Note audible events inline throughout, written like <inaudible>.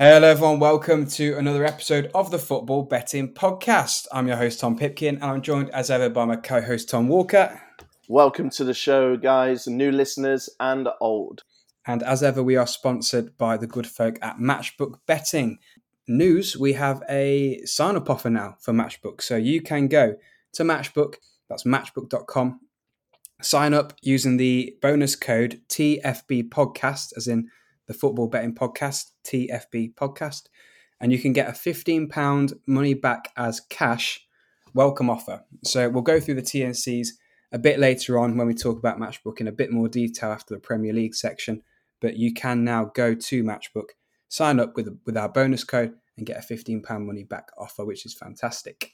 Hello, everyone. Welcome to another episode of the Football Betting Podcast. I'm your host, Tom Pipkin, and I'm joined as ever by my co host, Tom Walker. Welcome to the show, guys, new listeners and old. And as ever, we are sponsored by the good folk at Matchbook Betting. News we have a sign up offer now for Matchbook. So you can go to Matchbook, that's matchbook.com, sign up using the bonus code TFB Podcast, as in the Football Betting Podcast, TFB Podcast, and you can get a £15 money back as cash welcome offer. So we'll go through the TNCs a bit later on when we talk about Matchbook in a bit more detail after the Premier League section. But you can now go to Matchbook, sign up with with our bonus code, and get a fifteen pound money back offer, which is fantastic.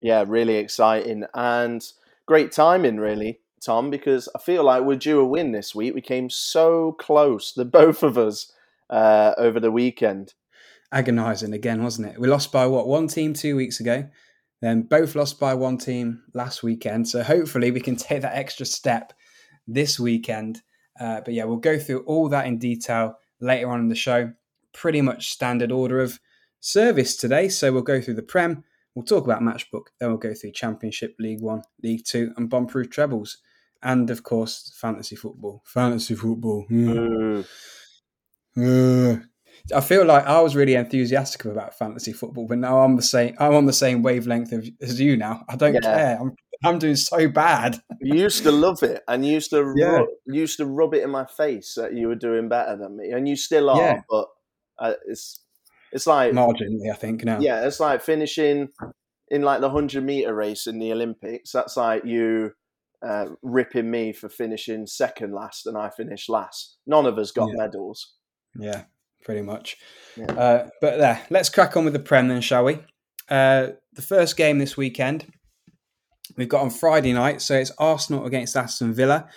Yeah, really exciting and great timing, really. Tom, because I feel like we're due a win this week. We came so close, the both of us, uh, over the weekend. Agonising again, wasn't it? We lost by what one team two weeks ago, then both lost by one team last weekend. So hopefully we can <laughs> take that extra step this weekend. Uh, but yeah, we'll go through all that in detail later on in the show. Pretty much standard order of service today. So we'll go through the Prem, we'll talk about Matchbook, then we'll go through Championship, League One, League Two, and Bombproof trebles and of course fantasy football. Fantasy football. Mm. Uh, I feel like I was really enthusiastic about fantasy football, but now I'm the same. I'm on the same wavelength of, as you now. I don't yeah. care. I'm I'm doing so bad. you used to love it, and you used to <laughs> yeah. rub, used to rub it in my face that you were doing better than me, and you still are. Yeah. But uh, it's it's like marginally, I think now. Yeah, it's like finishing in like the hundred meter race in the Olympics. That's like you uh, ripping me for finishing second last and I finished last. None of us got yeah. medals. Yeah, pretty much. Yeah. Uh, but there, let's crack on with the Prem then, shall we? Uh, the first game this weekend we've got on Friday night, so it's Arsenal against Aston Villa.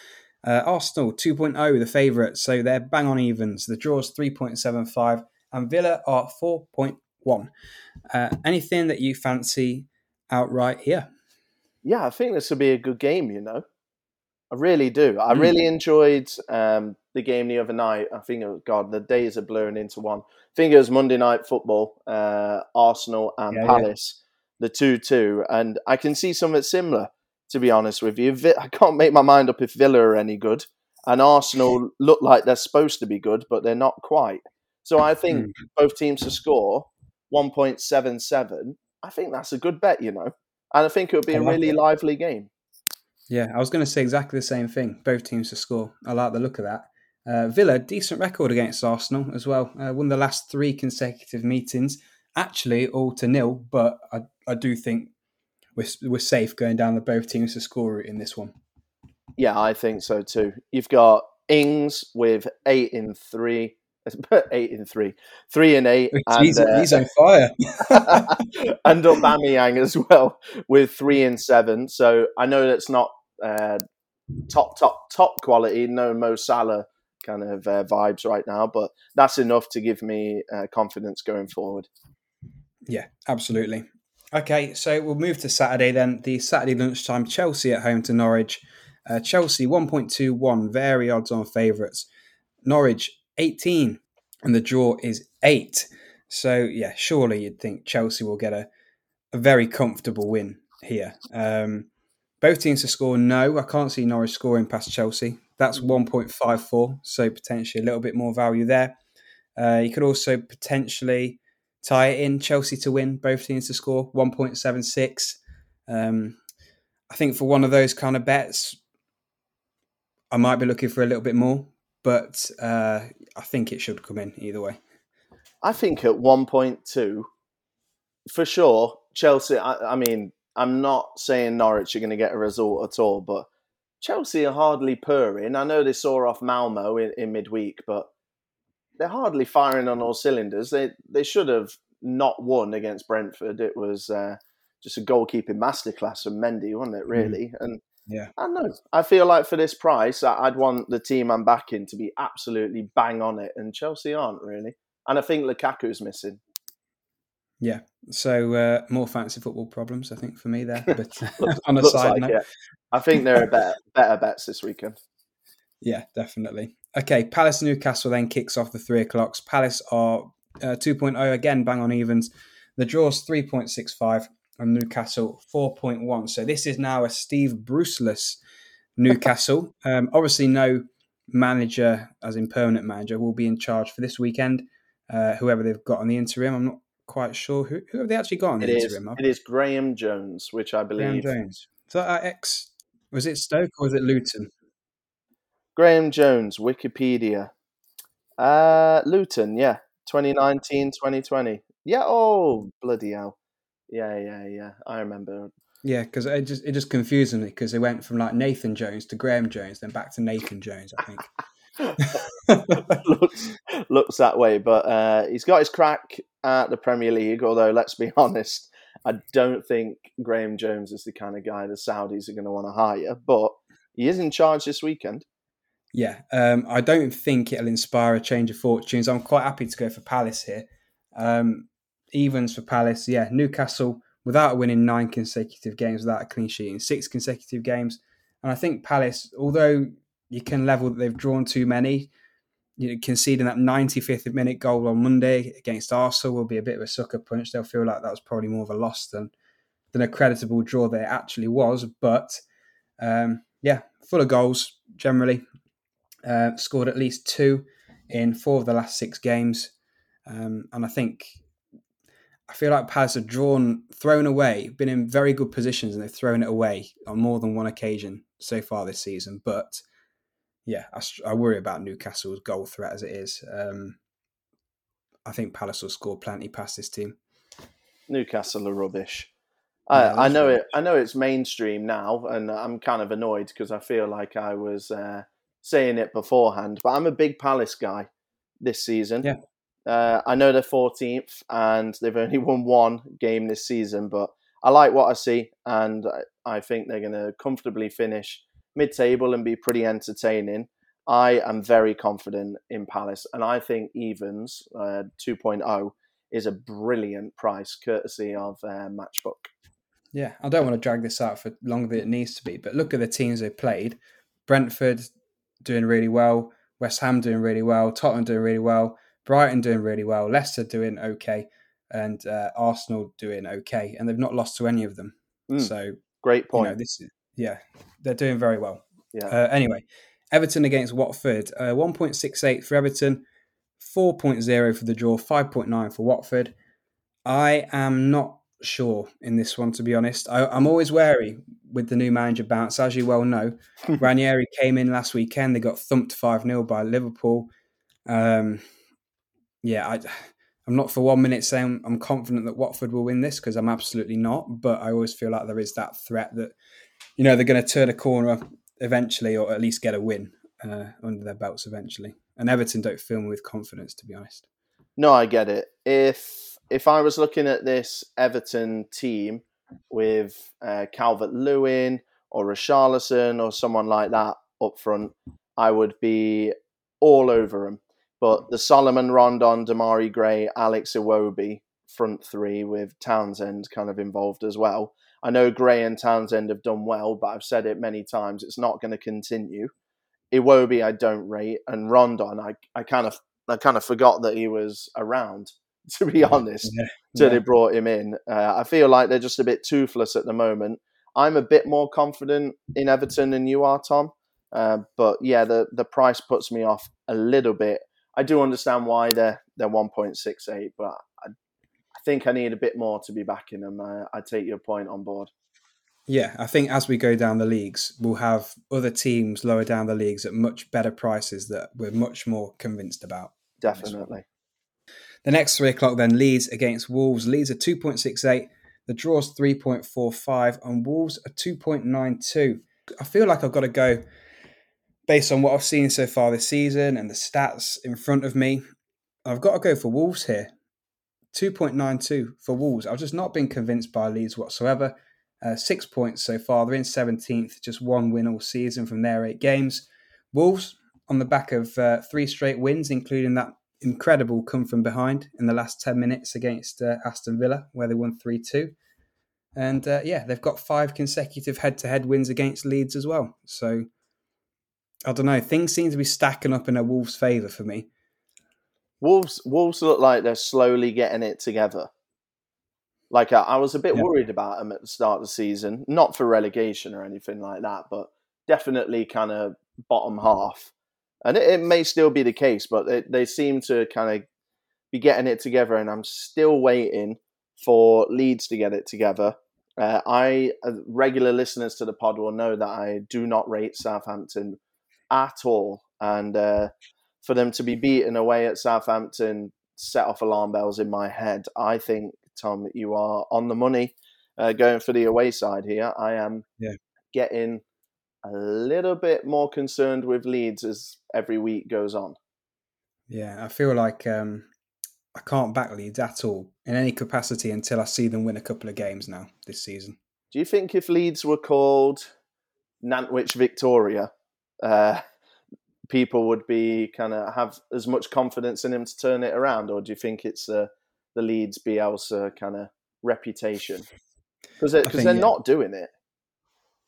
Uh, Arsenal 2.0, the favourite, so they're bang on evens. The draw's 3.75 and Villa are 4.1. Uh, anything that you fancy outright here? Yeah, I think this will be a good game. You know, I really do. I mm. really enjoyed um, the game the other night. I think, oh God, the days are blurring into one. I think it was Monday Night Football, uh, Arsenal and yeah, Palace, yeah. the two-two, and I can see something similar. To be honest with you, I can't make my mind up if Villa are any good, and Arsenal look like they're supposed to be good, but they're not quite. So I think mm. both teams to score 1.77. I think that's a good bet. You know and I think it would be I a like really it. lively game. Yeah, I was going to say exactly the same thing. Both teams to score. I like the look of that. Uh, Villa, decent record against Arsenal as well. Uh, won the last three consecutive meetings, actually all to nil. But I, I do think we're, we're safe going down the both teams to score route in this one. Yeah, I think so too. You've got Ings with eight in three, <laughs> eight in three, three and eight. and, he's, uh, he's on fire. <laughs> <laughs> and Aubameyang as well with three and seven. So I know that's not uh, top, top, top quality. No Mo Salah kind of uh, vibes right now, but that's enough to give me uh, confidence going forward. Yeah, absolutely. Okay, so we'll move to Saturday then. The Saturday lunchtime, Chelsea at home to Norwich. Uh, Chelsea 1.21, very odds on favourites. Norwich 18 and the draw is 8. So, yeah, surely you'd think Chelsea will get a, a very comfortable win here. Um, both teams to score, no. I can't see Norwich scoring past Chelsea. That's 1.54, so potentially a little bit more value there. Uh, you could also potentially tie it in Chelsea to win, both teams to score, 1.76. Um, I think for one of those kind of bets, I might be looking for a little bit more but uh, I think it should come in either way. I think at 1.2, for sure, Chelsea, I, I mean, I'm not saying Norwich are going to get a result at all, but Chelsea are hardly purring. I know they saw off Malmo in, in midweek, but they're hardly firing on all cylinders. They they should have not won against Brentford. It was uh, just a goalkeeping masterclass from Mendy, wasn't it? Mm. Really, mm. and yeah. I know. I feel like for this price, I'd want the team I'm backing to be absolutely bang on it, and Chelsea aren't really. And I think Lukaku's missing. Yeah. So uh, more fancy football problems, I think, for me there. But <laughs> on a side like, note, yeah. I think there are better, better bets this weekend. Yeah, definitely. Okay, Palace Newcastle then kicks off the three o'clocks. Palace are uh, 2.0 again, bang on evens. The draw's 3.65 and Newcastle 4.1. So this is now a Steve Bruceless Newcastle. <laughs> um, obviously, no manager, as in permanent manager, will be in charge for this weekend. Uh, whoever they've got on the interim, I'm not quite sure. Who, who have they actually got on the It is, interim? it is Graeme Jones, which I believe. Graeme. Jones. So that ex was it Stoke or was it Luton? Graeme Jones, Wikipedia. Uh, Luton, yeah. 2019, 2020. Yeah, oh, bloody hell. Yeah, yeah, yeah. I remember. Yeah, because it just it just confused me because they went from like Nathan Jones to Graeme Jones, then back to Nathan Jones. I think. <laughs> looks looks that way, but uh, he's got his crack at the Premier League. Although, let's be <laughs> honest, I don't think Graeme Jones is the kind of guy the Saudis are going to want to hire. But he is in charge this weekend. Yeah, um, I don't think it'll inspire a change of fortunes. I'm quite happy to go for Palace here. Um, evens for Palace, yeah. Newcastle without winning nine consecutive games, without a clean sheet in six consecutive games, and I think Palace, although you can level that they've drawn too many, you know, conceding that 95th minute goal on Monday against Arsenal will be a bit of a sucker punch. They'll feel like that was probably more of a loss than than a creditable draw that it actually was. But um, yeah, full of goals generally. Uh, scored at least two in four of the last six games, um, and I think I feel like Palace have drawn, thrown away, been in very good positions, and they've thrown it away on more than one occasion so far this season. But yeah, I, I worry about Newcastle's goal threat as it is. Um, I think Palace will score plenty past this team. Newcastle are rubbish. Yeah, I, I know rubbish. it. I know it's mainstream now, and I'm kind of annoyed because I feel like I was uh, saying it beforehand. But I'm a big Palace guy this season. Yeah. Uh, I know they're 14th and they've only <laughs> won one game this season, but I like what I see, and I, think they're going to comfortably finish mid-table and be pretty entertaining. I am very confident in Palace, and I think evens uh, 2.0 is a brilliant price, courtesy of uh, Matchbook. Yeah, I don't want to drag this out for longer than it needs to be, but look at the teams they've played. Brentford doing really well, West Ham doing really well, Tottenham doing really well, Brighton doing really well, Leicester doing okay, and uh, Arsenal doing okay, and they've not lost to any of them. Mm, So Great you point. know this is yeah, they're doing very well. yeah. Uh, anyway, Everton against Watford, uh, 1.68 for Everton, 4.0 for the draw, 5.9 for Watford. I am not sure in this one, to be honest. I, I'm always wary with the new manager bounce. As you well know, <laughs> Ranieri came in last weekend. They got thumped 5 0 by Liverpool. Um, yeah, I, I'm not for one minute saying I'm confident that Watford will win this because I'm absolutely not. But I always feel like there is that threat that, you know, they're going to turn a corner eventually or at least get a win uh, under their belts eventually. And Everton don't fill me with confidence, to be honest. No, I get it. If if I was looking at this Everton team with uh, Calvert Lewin or Richarlison or someone like that up front, I would be all over them. But the Salomon Rondon, Demarai Gray, Alex Iwobi front three with Townsend kind of involved as well. I know Gray and Townsend have done well, but I've said it many times. It's not going to continue. Iwobi, I don't rate, and Rondon, I, I kind of I kind of forgot that he was around. <laughs> To be honest, Yeah. till Yeah. they brought him in, uh, I feel like they're just a bit toothless at the moment. I'm a bit more confident in Everton than you are, Tom. Uh, but yeah, the the price puts me off a little bit. I do understand why they're they're 1.68, but I, I think I need a bit more to be backing them. Uh, I take your point on board. Yeah, I think as we go down the leagues, we'll have other teams lower down the leagues at much better prices that we're much more convinced about. Definitely. The next three o'clock then Leeds against Wolves. Leeds are 2.68, the draw's 3.45, and Wolves are 2.92. I feel like I've got to go based on what I've seen so far this season and the stats in front of me. I've got to go for Wolves here. 2.92 for Wolves. I've just not been convinced by Leeds whatsoever. Uh, six points so far. They're in 17th, just one win all season from their eight games. Wolves on the back of uh, three straight wins, including that incredible come from behind in the last 10 minutes against uh, Aston Villa, where they won 3 2. And uh, yeah, they've got five consecutive head to head wins against Leeds as well. So I don't know. Things seem to be stacking up in a Wolves' favour for me. Wolves Wolves look like they're slowly getting it together. Like I, I was a bit Yeah. worried about them at the start of the season, not for relegation or anything like that, but definitely kind of bottom half. And it, it may still be the case, but they, they seem to kind of be getting it together. And I'm still waiting for Leeds to get it together. Uh, I uh, regular listeners to the pod will know that I do not rate Southampton at all, and uh, for them to be beaten away at Southampton set off alarm bells in my head. I think Tom, you are on the money uh, going for the away side here. I am Yeah. getting a little bit more concerned with Leeds as every week goes on. Yeah, I feel like um, I can't back Leeds at all in any capacity until I see them win a couple of games now this season. Do you think if Leeds were called Nantwich Victoria, uh, people would be kind of have as much confidence in him to turn it around, or do you think it's uh, the Leeds Bielsa kind of reputation? Because they're, 'cause think, they're yeah. not doing it.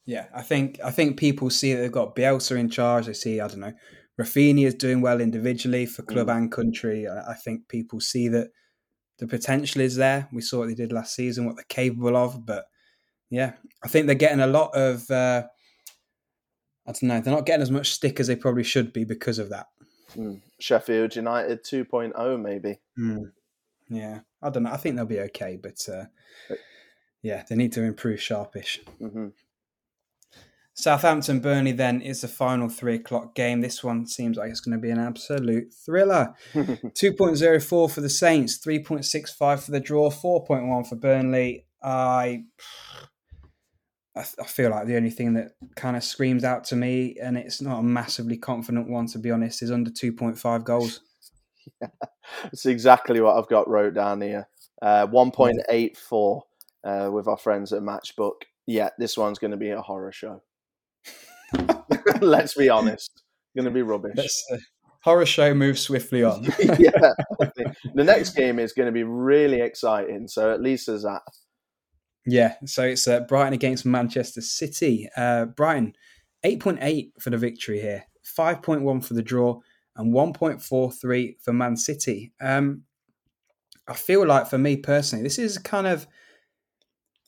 Yeah, I think I think people see that they've got Bielsa in charge. They see I don't know, Raphinha is doing well individually for club Mm. and country. I I think people see that the potential is there. We saw what they did last season, what they're capable of. But yeah, I think they're getting a lot of. Uh, I don't know. They're not getting as much stick as they probably should be because of that. Mm. Sheffield United 2.0, maybe. Mm. Yeah, I don't know. I think they'll be okay, but uh, yeah, they need to improve sharpish. hmm Southampton Burnley then is the final three o'clock game. This one seems like it's going to be an absolute thriller. <laughs> 2.04 for the Saints, 3.65 for the draw, 4.1 for Burnley. I, I I feel like the only thing that kind of screams out to me, and it's not a massively confident one to be honest, is under 2.5 goals. <laughs> It's exactly what I've got wrote down here. Uh, 1.84 uh, with our friends at Matchbook. Yeah, this one's going to be a horror show. <laughs> <laughs> Let's be honest. Going to be rubbish. Uh, horror show moves swiftly on. yeah. The next game is going to be really exciting. So at least there's that. Yeah, so it's uh, Brighton against Manchester City. Uh, Brighton, 8.8 for the victory here, 5.1 for the draw, and 1.43 for Man City. Um, I feel like for me personally, this is kind of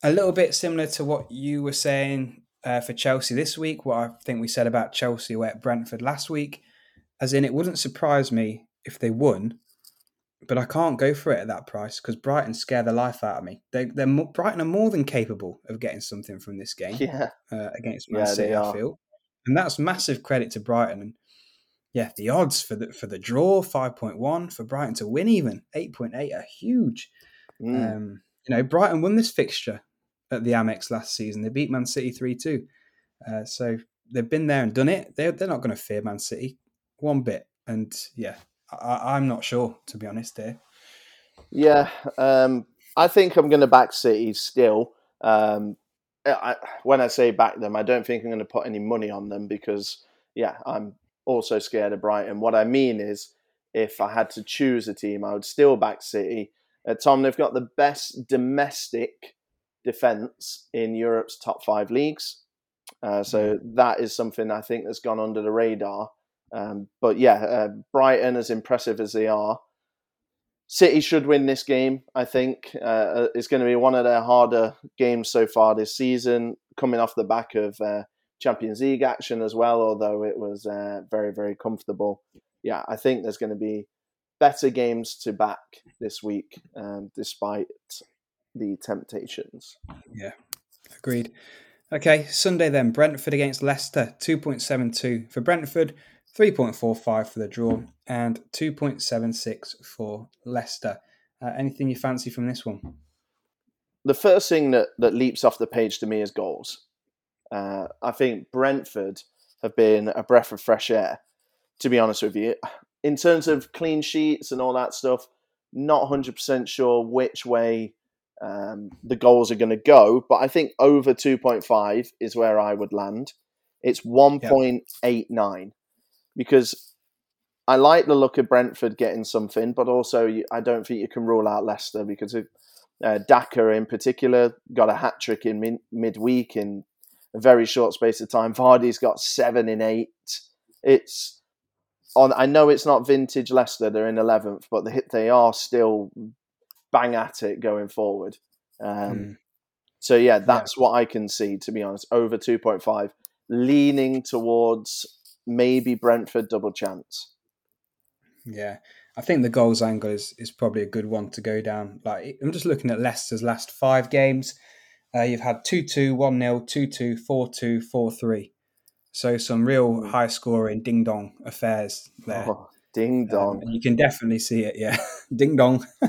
a little bit similar to what you were saying uh, for Chelsea this week, what I think we said about Chelsea at Brentford last week. As in, it wouldn't surprise me if they won, but I can't go for it at that price because Brighton scare the life out of me. They, they're mo- Brighton are more than capable of getting something from this game <laughs> Yeah. uh, against Man Yeah, City. I feel, and that's massive credit to Brighton. And yeah, the odds for the for the draw five point one for Brighton to win even eight point eight are huge. Mm. Um, you know, Brighton won this fixture at the Amex last season. They beat Man City three two, uh, so they've been there and done it. They're they're not going to fear Man City one bit. And yeah, I, I'm not sure to be honest. Here, Yeah, um, I think I'm going to back City still. Um, I, when I say back them, I don't think I'm going to put any money on them because, yeah, I'm also scared of Brighton. What I mean is, if I had to choose a team, I would still back City. Uh, Tom, they've got the best domestic defense in Europe's top five leagues. Uh, so that is something I think that's gone under the radar. Um, but yeah, uh, Brighton, as impressive as they are, City should win this game. I think uh, it's going to be one of their harder games so far this season, coming off the back of uh, Champions League action as well. Although it was uh, very, very comfortable. Yeah, I think there's going to be better games to back this week, um, despite the temptations. Yeah, agreed. Okay, Sunday then Brentford against Leicester, two point seven two for Brentford, three point four five for the draw, and two point seven six for Leicester. Uh, anything you fancy from this one? the first thing that, that leaps off the page to me is goals. Uh, I think Brentford have been a breath of fresh air, to be honest with you. In terms of clean sheets and all that stuff, not 100% sure which way um, the goals are going to go, but I think over 2.5 is where I would land. It's 1.89 because I like the look of Brentford getting something, but also I don't think you can rule out Leicester because if uh, Daka in particular got a hat trick in min- midweek in a very short space of time. Vardy's got seven in eight. It's on. I know it's not vintage Leicester; they're in eleventh, but they they are still bang at it going forward. Um, Mm. So yeah, that's what I can see. To be honest, over two point five, leaning towards maybe Brentford double chance. Yeah, I think the goals angle is is probably a good one to go down. Like I'm just looking at Leicester's last five games. Uh, you've had 2 2, 1 0, 2 2, 4 2, 4 3. So some real Mm. high scoring ding dong affairs there. Oh, ding Um, dong! and you can definitely see it, yeah. <laughs> ding dong. <laughs>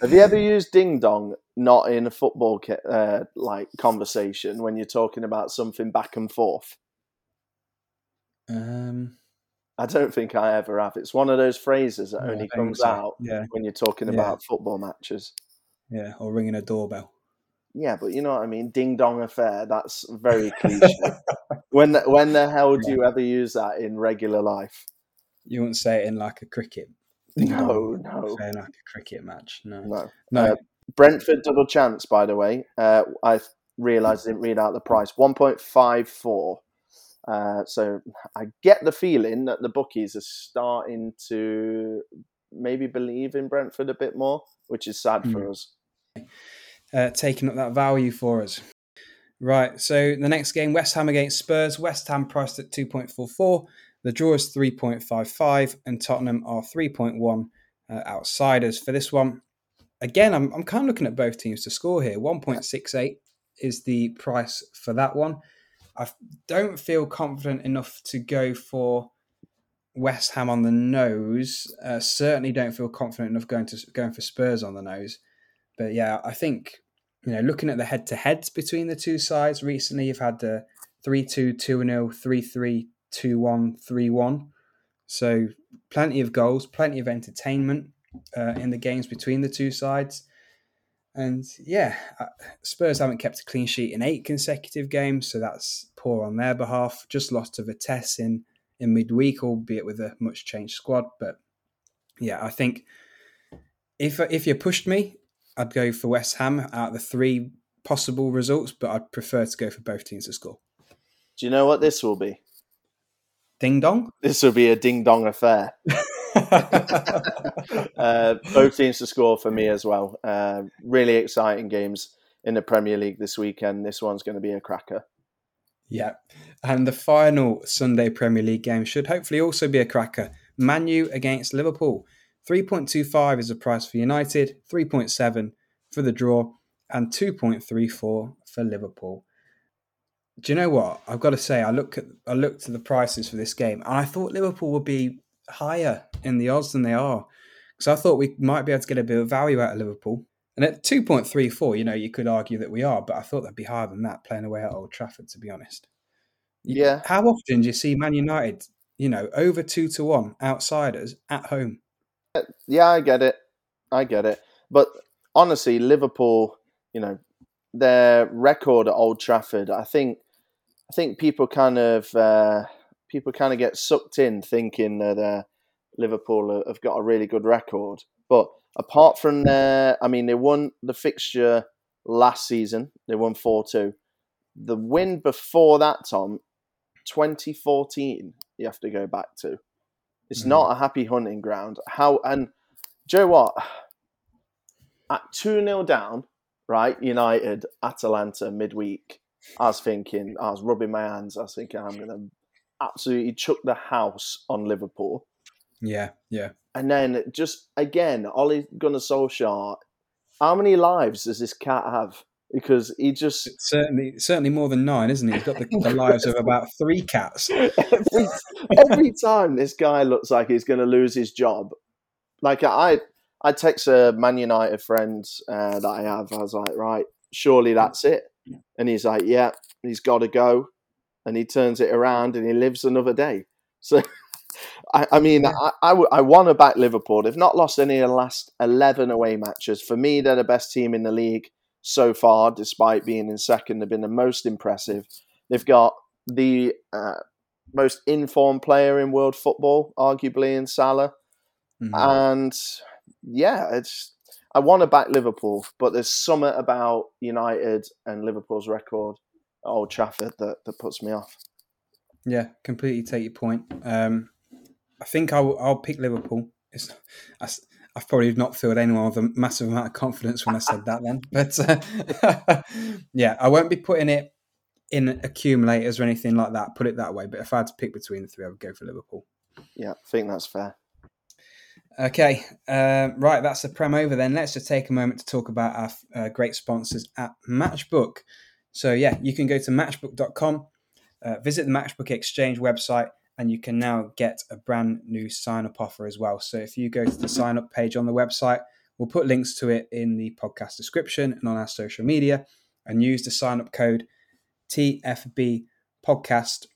Have you ever used ding dong not in a football uh, like conversation when you're talking about something back and forth? Um, I don't think I ever have. It's one of those phrases that yeah, only comes so. out Yeah, when you're talking Yeah. about football matches. yeah, or ringing a doorbell. Yeah, but you know what I mean. Ding dong affair. That's very cliche. <laughs> when the, when the hell do you ever use that in regular life? You wouldn't say it in like a cricket. <laughs> No, no, affair, like a cricket match. No, no. no. Uh, Brentford double chance. By the way, uh, I realised I didn't read out the price. One point five four. Uh, so I get the feeling that the bookies are starting to maybe believe in Brentford a bit more, which is sad for Mm. us. uh, taking up that value for us. Right, so the next game, West Ham against Spurs. West Ham priced at 2.44. The draw is 3.55, and Tottenham are 3.1 uh, outsiders for this one. Again, I'm, I'm kind of looking at both teams to score here. 1.68 is the price for that one. I don't feel confident enough to go for West Ham on the nose. Uh, certainly don't feel confident enough going to going for Spurs on the nose. But yeah, I think you know, looking at the head to heads between the two sides recently, you've had the 3 2, 2 0, 3 3, 2 1, 3 1. So plenty of goals, plenty of entertainment uh, in the games between the two sides. And yeah, uh, Spurs haven't kept a clean sheet in eight consecutive games, so that's poor on their behalf. Just lost to Vitesse in, in midweek, albeit with a much changed squad. But yeah, I think if if you pushed me, I'd go for West Ham out of the three possible results, but I'd prefer to go for both teams to score. Do you know what this will be? Ding dong. This will be a ding dong affair. <laughs> uh, both teams to score for me as well. Uh, really exciting games in the Premier League this weekend. This one's going to be a cracker. yeah. And the final Sunday Premier League game should hopefully also be a cracker. Manu against Liverpool. 3.25 is the price for United, 3.7 for the draw, and 2.34 for Liverpool. Do you know what? I've got to say, I look at I looked at the prices for this game, and I thought Liverpool would be higher in the odds than they are. Because I thought we might be able to get a bit of value out of Liverpool. And at 2.34, you know, you could argue that we are, but I thought that'd be higher than that playing away at Old Trafford, to be honest. Yeah. How often do you see Man United, you know, over two to one outsiders at home? Yeah, I get it. I get it. But honestly, Liverpool, you know, their record at Old Trafford, I think, I think people kind of uh, people kind of get sucked in thinking that uh, Liverpool have got a really good record. But apart from their, I mean, they won the fixture last season. They won four two. The win before that, Tom, 2014. You have to go back to. It's Mhm. not a happy hunting ground. How and do you know what? At 2 0 down, right? United, Atalanta midweek. I was thinking, I was rubbing my hands. I was thinking, I'm going to absolutely chuck the house on Liverpool. Yeah, yeah. And then just again, Ollie Gunnar Solskjaer. How many lives does this cat have? Because he just It's certainly, certainly more than nine, isn't he? He's got the, the lives of about three cats. <laughs> every, every time this guy looks like he's going to lose his job. Like I, I text a Man United friend uh, that I have. I was like, right, surely that's it. And he's like, yeah, he's got to go. And he turns it around and he lives another day. So, <laughs> I, I mean, Yeah. I, I, w- I want to back Liverpool. They've not lost any of the last 11 away matches. For me, they're the best team in the league so far, despite being in second. They've been the most impressive. They've got the uh, most informed player in world football, arguably in Salah. Mhm. And yeah, it's I want to back Liverpool, but there's something about United and Liverpool's record Old Trafford that, that puts me off. Yeah, completely take your point. Um, I think I'll, I'll pick Liverpool. It's, I, I've probably not filled anyone with a massive amount of confidence when I said that then. <laughs> But uh, <laughs> yeah, I won't be putting it in accumulators or anything like that, put it that way. But if I had to pick between the three, I would go for Liverpool. Yeah, I think that's fair. Okay, uh, right, that's the prem over then. Let's just take a moment to talk about our uh, great sponsors at Matchbook. So, yeah, you can go to matchbook.com, uh, visit the Matchbook Exchange website, and you can now get a brand new sign up offer as well. So, if you go to the sign up page on the website, we'll put links to it in the podcast description and on our social media, and use the sign up code TFB podcast.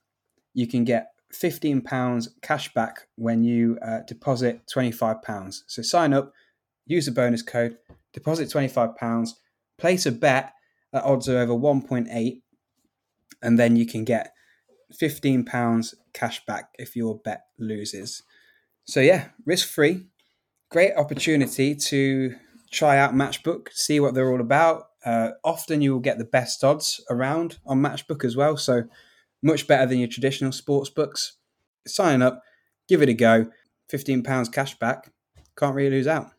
You can get £15 cash back when you uh, deposit £25. So sign up, use the bonus code, deposit £25, place a bet at odds are over 1.8, and then you can get £15 cash back if your bet loses. So, yeah, risk free. Great opportunity to try out Matchbook, see what they're all about. Uh, often you will get the best odds around on Matchbook as well. So, much better than your traditional sports books. Sign up, give it a go. £15 cash back. Can't really lose out.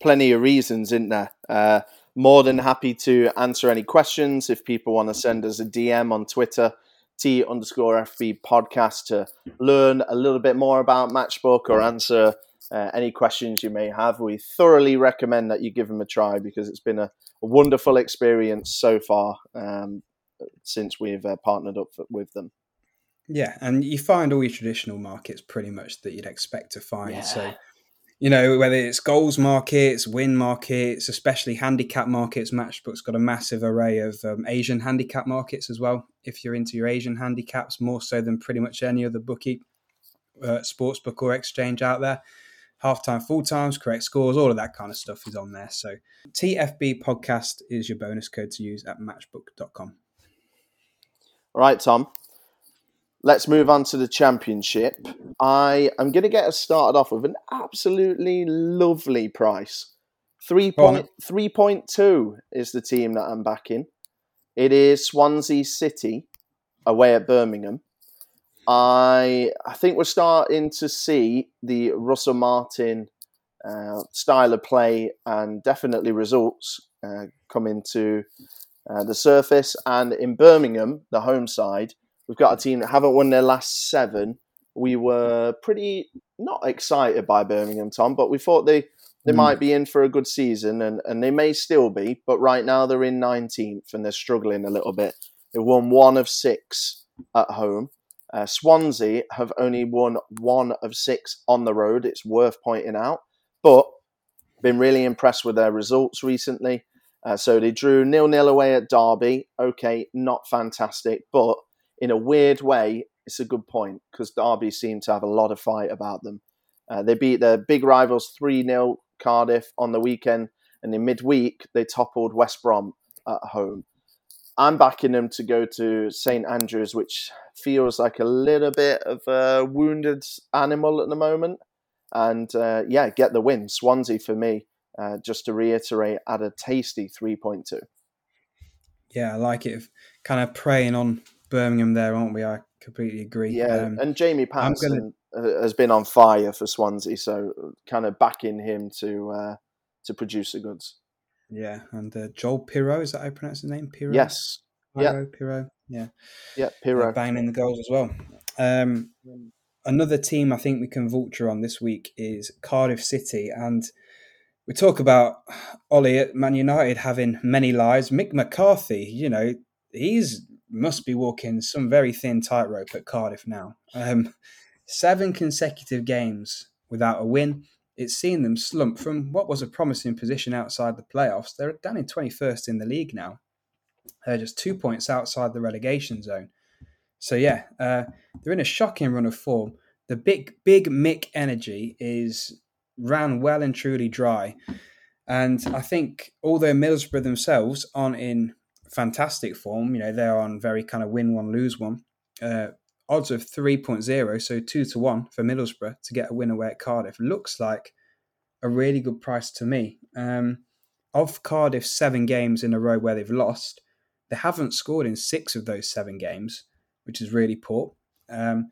Plenty of reasons, isn't there? Uh, more than happy to answer any questions if people want to send us a DM on Twitter, T underscore FB podcast, to learn a little bit more about Matchbook or answer uh, any questions you may have. We thoroughly recommend that you give them a try because it's been a, a wonderful experience so far um, since we've uh, partnered up with them. Yeah, and you find all your traditional markets pretty much that you'd expect to find. Yeah. So, you know, whether it's goals markets, win markets, especially handicap markets, Matchbook's got a massive array of um, Asian handicap markets as well. If you're into your Asian handicaps, more so than pretty much any other bookie, uh, sports book or exchange out there. Halftime, full times, correct scores, all of that kind of stuff is on there. So, TFB podcast is your bonus code to use at matchbook.com. All right, Tom let's move on to the championship. I am going to get us started off with an absolutely lovely price. 3.2 is the team that I'm backing. It is Swansea City away at Birmingham. I I think we're starting to see the Russell Martin uh, style of play and definitely results uh, come into uh, the surface. And in Birmingham, the home side, We've got a team that haven't won their last seven. We were pretty not excited by Birmingham, Tom, but we thought they they mm. might be in for a good season, and, and they may still be. But right now they're in 19th and they're struggling a little bit. They won one of six at home. Uh, Swansea have only won one of six on the road. It's worth pointing out, but been really impressed with their results recently. Uh, so they drew nil nil away at Derby. Okay, not fantastic, but in a weird way, it's a good point because Derby seem to have a lot of fight about them. Uh, they beat their big rivals 3 0 Cardiff on the weekend, and in midweek, they toppled West Brom at home. I'm backing them to go to St Andrews, which feels like a little bit of a wounded animal at the moment. And uh, yeah, get the win. Swansea for me, uh, just to reiterate, at a tasty 3.2. Yeah, I like it. Kind of preying on Birmingham there, aren't we? I completely agree. Yeah, um, and Jamie Paterson gonna... has been on fire for Swansea, so kind of backing him to uh, to produce the goods. Yeah, and uh, Joel Piroe is that how you pronounce his name? Piroe. Yes. yeah. Piroe. Yeah. Yeah. Uh, banging the goals as well. Um, another team I think we can vulture on this week is Cardiff City, and we talk about Ollie at Man United having many lives. Mick McCarthy, you know, he's must be walking some very thin tightrope at Cardiff now. Um, seven consecutive games without a win. It's seen them slump from what was a promising position outside the playoffs. They're down in 21st in the league now. They're just two points outside the relegation zone. So, yeah, uh, they're in a shocking run of form. The big, big Mick energy is ran well and truly dry. And I think although Middlesbrough themselves aren't in fantastic form. You know, they're on very kind of win one, lose one. Uh, odds of 3.0, so 2 to 1 for Middlesbrough to get a win away at Cardiff. Looks like a really good price to me. Um, of Cardiff's seven games in a row where they've lost, they haven't scored in six of those seven games, which is really poor. Um,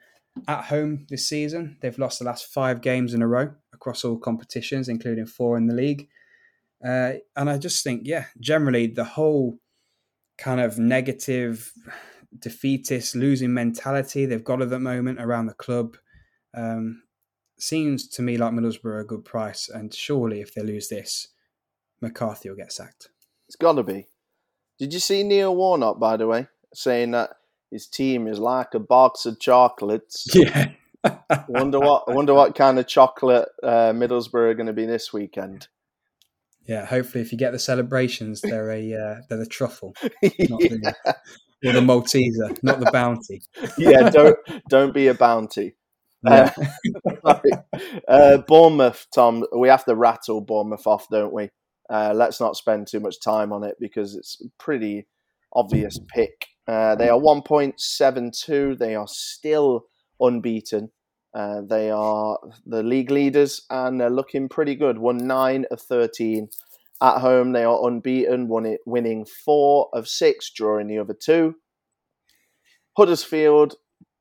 at home this season. They've lost the last five games in a row across all competitions, including four in the league. Uh, and I just think, yeah, generally the whole kind of negative, defeatist, losing mentality they've got at the moment around the club um, seems to me like Middlesbrough a good price. And surely, if they lose this, McCarthy will get sacked. It's got to be. Did you see Neil Warnock, by the way, saying that his team is like a box of chocolates? <laughs> Yeah. wonder what. I wonder what kind of chocolate uh, Middlesbrough are going to be this weekend. Yeah, hopefully, if you get the celebrations, <laughs> they're a uh, they're the truffle, not the, or the Malteser, not the bounty. <laughs> yeah, don't don't be a bounty. Yeah. Uh, <laughs> uh, Bournemouth, Tom. We have to rattle Bournemouth off, don't we? Uh, let's not spend too much time on it because it's a pretty obvious pick. Uh, they are 1.72. They are still unbeaten. Uh, they are the league leaders and they're looking pretty good. Won nine of 13. At home, they are unbeaten, won it, winning four of six, drawing the other two. Huddersfield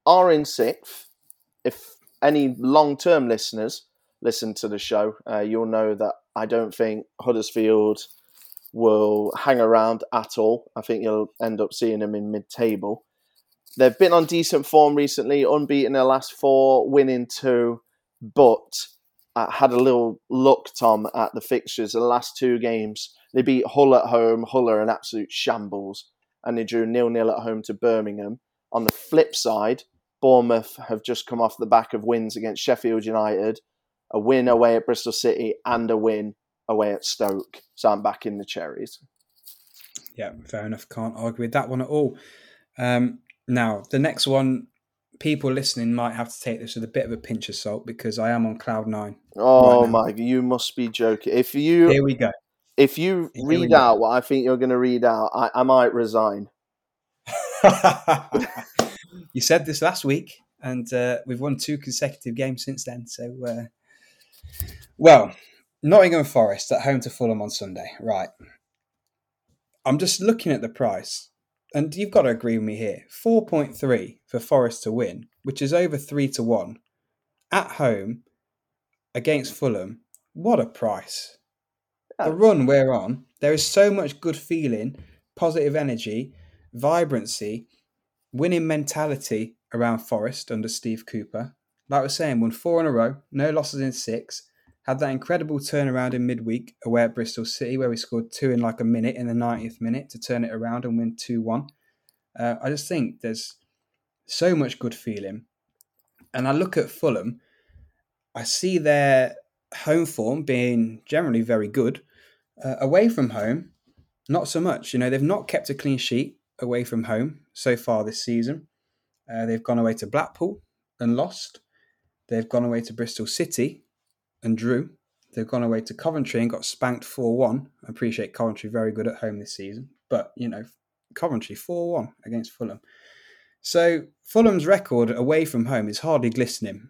are in sixth. If any long term listeners listen to the show, uh, you'll know that I don't think Huddersfield will hang around at all. I think you'll end up seeing them in mid table. They've been on decent form recently, unbeaten their last four, winning two, but I had a little look, Tom, at the fixtures. The last two games, they beat Hull at home. Hull are an absolute shambles, and they drew nil nil at home to Birmingham. On the flip side, Bournemouth have just come off the back of wins against Sheffield United, a win away at Bristol City, and a win away at Stoke. So I'm back in the cherries. Yeah, fair enough. Can't argue with that one at all. Um, now, the next one, people listening might have to take this with a bit of a pinch of salt because I am on cloud nine. Oh right my! You must be joking. If you here we go. If you here read out what I think you're going to read out, I, I might resign. <laughs> <laughs> you said this last week, and uh, we've won two consecutive games since then. So, uh, well, Nottingham Forest at home to Fulham on Sunday. Right. I'm just looking at the price and you've got to agree with me here 4.3 for Forest to win, which is over 3 to 1 at home against Fulham. What a price. The run we're on, there is so much good feeling, positive energy, vibrancy, winning mentality around Forest under Steve Cooper. Like I was saying, won four in a row, no losses in six, had that incredible turnaround in midweek away at Bristol City, where we scored two in like a minute in the 90th minute to turn it around and win 2 1. Uh, I just think there's so much good feeling. And I look at Fulham, I see their home form being generally very good. Uh, away from home, not so much. You know, they've not kept a clean sheet away from home so far this season. Uh, they've gone away to Blackpool and lost. They've gone away to Bristol City and drew. They've gone away to Coventry and got spanked 4 1. I appreciate Coventry very good at home this season, but, you know, Coventry 4 1 against Fulham. So Fulham's record away from home is hardly glistening,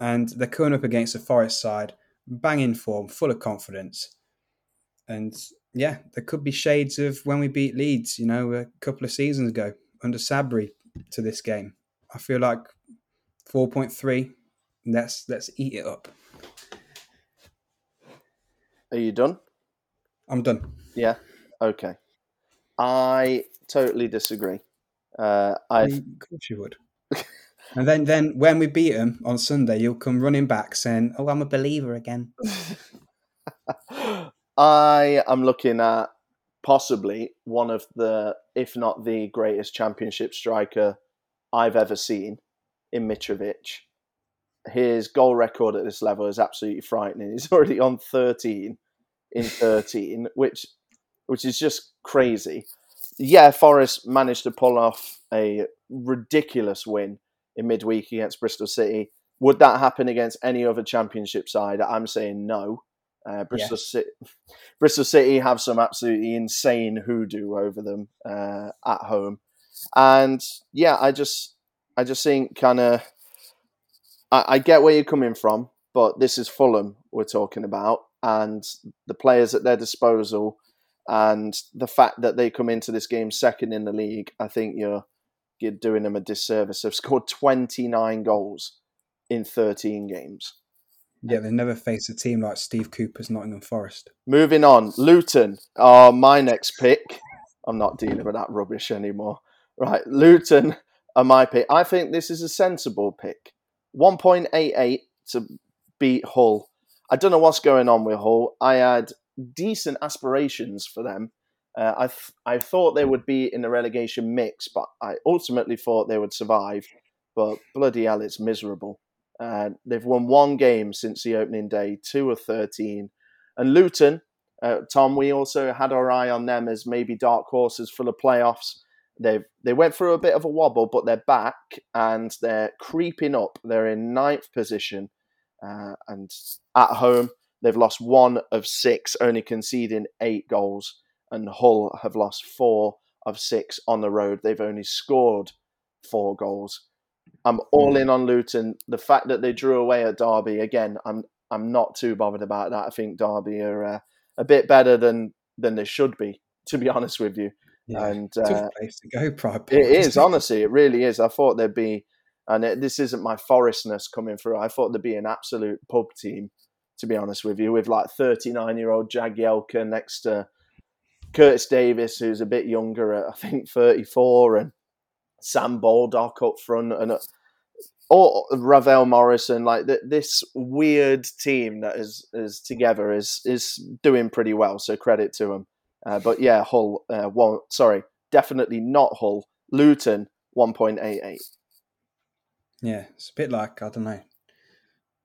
and they're coming up against the Forest side, banging form, full of confidence. And yeah, there could be shades of when we beat Leeds, you know, a couple of seasons ago under Sabri to this game. I feel like 4.3, let's, let's eat it up. Are you done? I'm done. Yeah. Okay. I totally disagree. Uh, I of course you would. <laughs> and then, then when we beat them on Sunday, you'll come running back saying, "Oh, I'm a believer again." <laughs> I am looking at possibly one of the, if not the greatest championship striker I've ever seen in Mitrovic. His goal record at this level is absolutely frightening. He's <laughs> already on 13 in 13, which which is just crazy. Yeah, Forest managed to pull off a ridiculous win in midweek against Bristol City. Would that happen against any other championship side? I'm saying no. Uh, Bristol yes. City, Bristol City have some absolutely insane hoodoo over them uh, at home, and yeah, I just, I just think kind of, I, I get where you're coming from, but this is Fulham we're talking about, and the players at their disposal and the fact that they come into this game second in the league, I think you're you're doing them a disservice. They've scored 29 goals in 13 games. Yeah, they never faced a team like Steve Cooper's Nottingham Forest. Moving on, Luton are my next pick. I'm not dealing with that rubbish anymore. Right, Luton are my pick. I think this is a sensible pick. 1.88 to beat Hull. I don't know what's going on with Hull. I had decent aspirations for them. Uh, I th- I thought they would be in the relegation mix, but I ultimately thought they would survive. But bloody hell, it's miserable. Uh, they've won one game since the opening day, two of 13. And Luton, uh, Tom, we also had our eye on them as maybe dark horses for the playoffs. They've they went through a bit of a wobble, but they're back and they're creeping up. They're in ninth position, uh, and at home they've lost one of six, only conceding eight goals. And Hull have lost four of six on the road. They've only scored four goals. I'm all Hmm. in on Luton. The fact that they drew away at Derby again, I'm I'm not too bothered about that. I think Derby are uh, a bit better than than they should be, to be honest with you. Yeah, And uh, tough place to go, Pride Park. it is <laughs> honestly, it really is. I thought there'd be, and it, this isn't my forestness coming through. I thought there'd be an absolute pub team, to be honest with you, with like 39 year old Jagielka next to Curtis Davies, who's a bit younger at I think 34, and Sam Baldock up front, and uh, or Ravel Morrison. Like th- this weird team that is is together is is doing pretty well. So credit to them. Uh, but yeah, Hull. Uh, one, sorry, definitely not Hull. Luton, one point eight eight. Yeah, it's a bit like I don't know,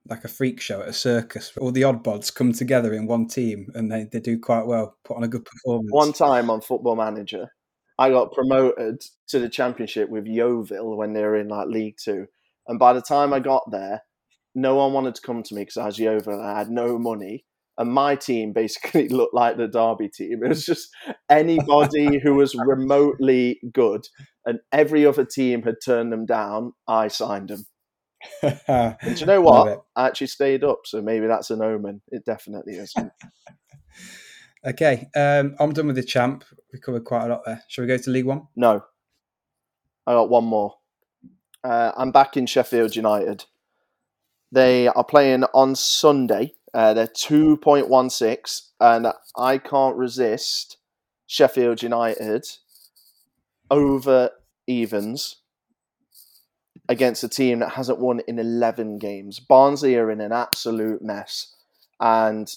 like a freak show at a circus. All the odd oddbods come together in one team, and they, they do quite well. Put on a good performance. One time on Football Manager, I got promoted to the Championship with Yeovil when they were in like League Two, and by the time I got there, no one wanted to come to me because I was Yeovil and I had no money. And my team basically <laughs> looked like the Derby team. It was just anybody <laughs> who was remotely good, and every other team had turned them down. I signed them. <laughs> And do you know what? I actually stayed up, so maybe that's an omen. It definitely is. Okay, um, I'm done with the champ. We covered quite a lot there. Shall we go to League One? No. I got one more. Uh, I'm back in Sheffield United. They are playing on Sunday. Uh, they're 2.16, and I can't resist Sheffield United over evens against a team that hasn't won in 11 games. Barnsley are in an absolute mess. And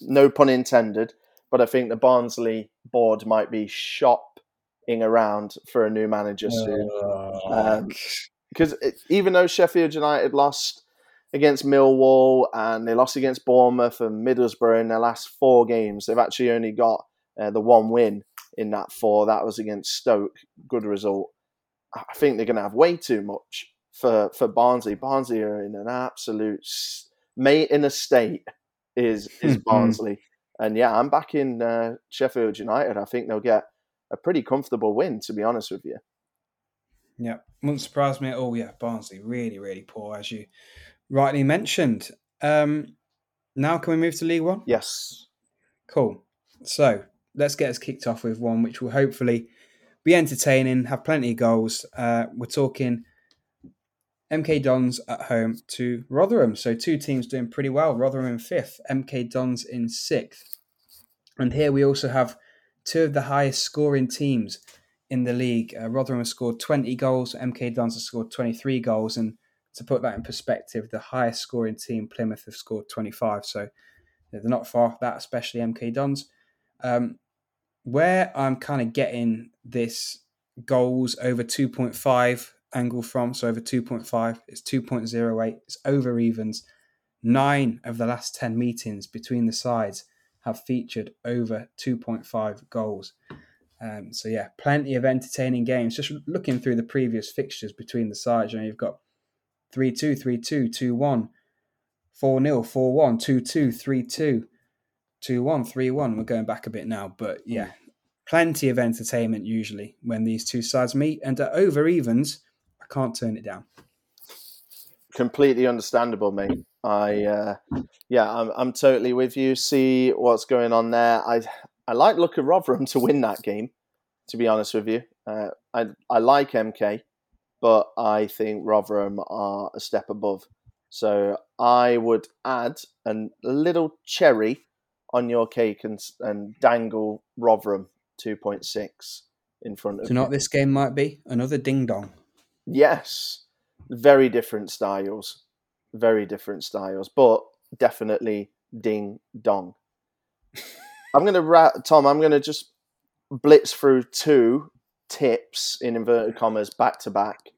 no pun intended, but I think the Barnsley board might be shopping around for a new manager soon. Um, Because even though Sheffield United lost against Millwall and they lost against Bournemouth and Middlesbrough in their last four games, they've actually only got uh, the one win in that four. That was against Stoke. Good result. I think they're going to have way too much for, for Barnsley. Barnsley are in an absolute s- mate in a state is is Mhm. <laughs> Barnsley. And yeah, I'm back in uh, Sheffield United. I think they'll get a pretty comfortable win, to be honest with you. Yeah, wouldn't surprise me at all. Yeah, Barnsley really, really poor, as you rightly mentioned. Um, now can we move to League One? Yes. Cool. So let's get us kicked off with one which will hopefully be entertaining, have plenty of goals. Uh, we're talking MK Dons at home to Rotherham. So two teams doing pretty well. Rotherham in fifth, MK Dons in sixth. And here we also have two of the highest scoring teams in the league. Uh, Rotherham has scored 20 goals, MK Dons has scored 23 goals. And to put that in perspective, the highest scoring team, Plymouth, have scored 25. So they're not far off that, especially MK Dons. Um, where I'm kind of getting this goals over 2.5 angle from, so over 2.5, it's 2.08, it's over evens. Nine of the last 10 meetings between the sides have featured over 2.5 goals. Um, so, yeah, plenty of entertaining games. Just looking through the previous fixtures between the sides, you know, you've got 3 2, 3 2, 2 1, 4 0, 4 1, 2 2, 3 2. 2 1, 3 1. We're going back a bit now, but yeah, plenty of entertainment usually when these two sides meet. And at over evens, I can't turn it down. completely understandable, mate. I uh, yeah, I'm I'm totally with you. See what's going on there. I I like look at Rotherham to win that game. To be honest with you, Uh, I I like MK, but I think Rotherham are a step above. So I would add a little cherry on your cake and and dangle Rotherham two point six in front of. Do you know what this game might be? Another ding dong. Yes, very different styles, very different styles, but definitely ding dong. <laughs> I'm gonna ra- Tom. I'm gonna just blitz through two tips in inverted commas back to back.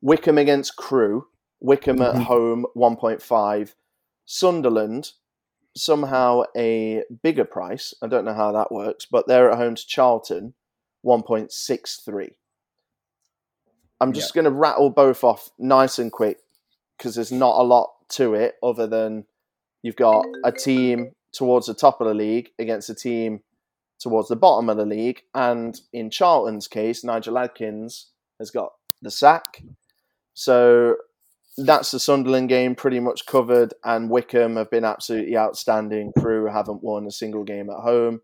Wycombe against Crewe. Wycombe at Mhm. home 1.5. Sunderland somehow a bigger price. I don't know how that works, but they're at home to Charlton 1.63. I'm just going to rattle both off nice and quick because there's not a lot to it other than you've got a team towards the top of the league against a team towards the bottom of the league. And in Charlton's case, Nigel Adkins has got the sack. So that's the Sunderland game pretty much covered. And Wycombe have been absolutely outstanding. Crewe haven't won a single game at home.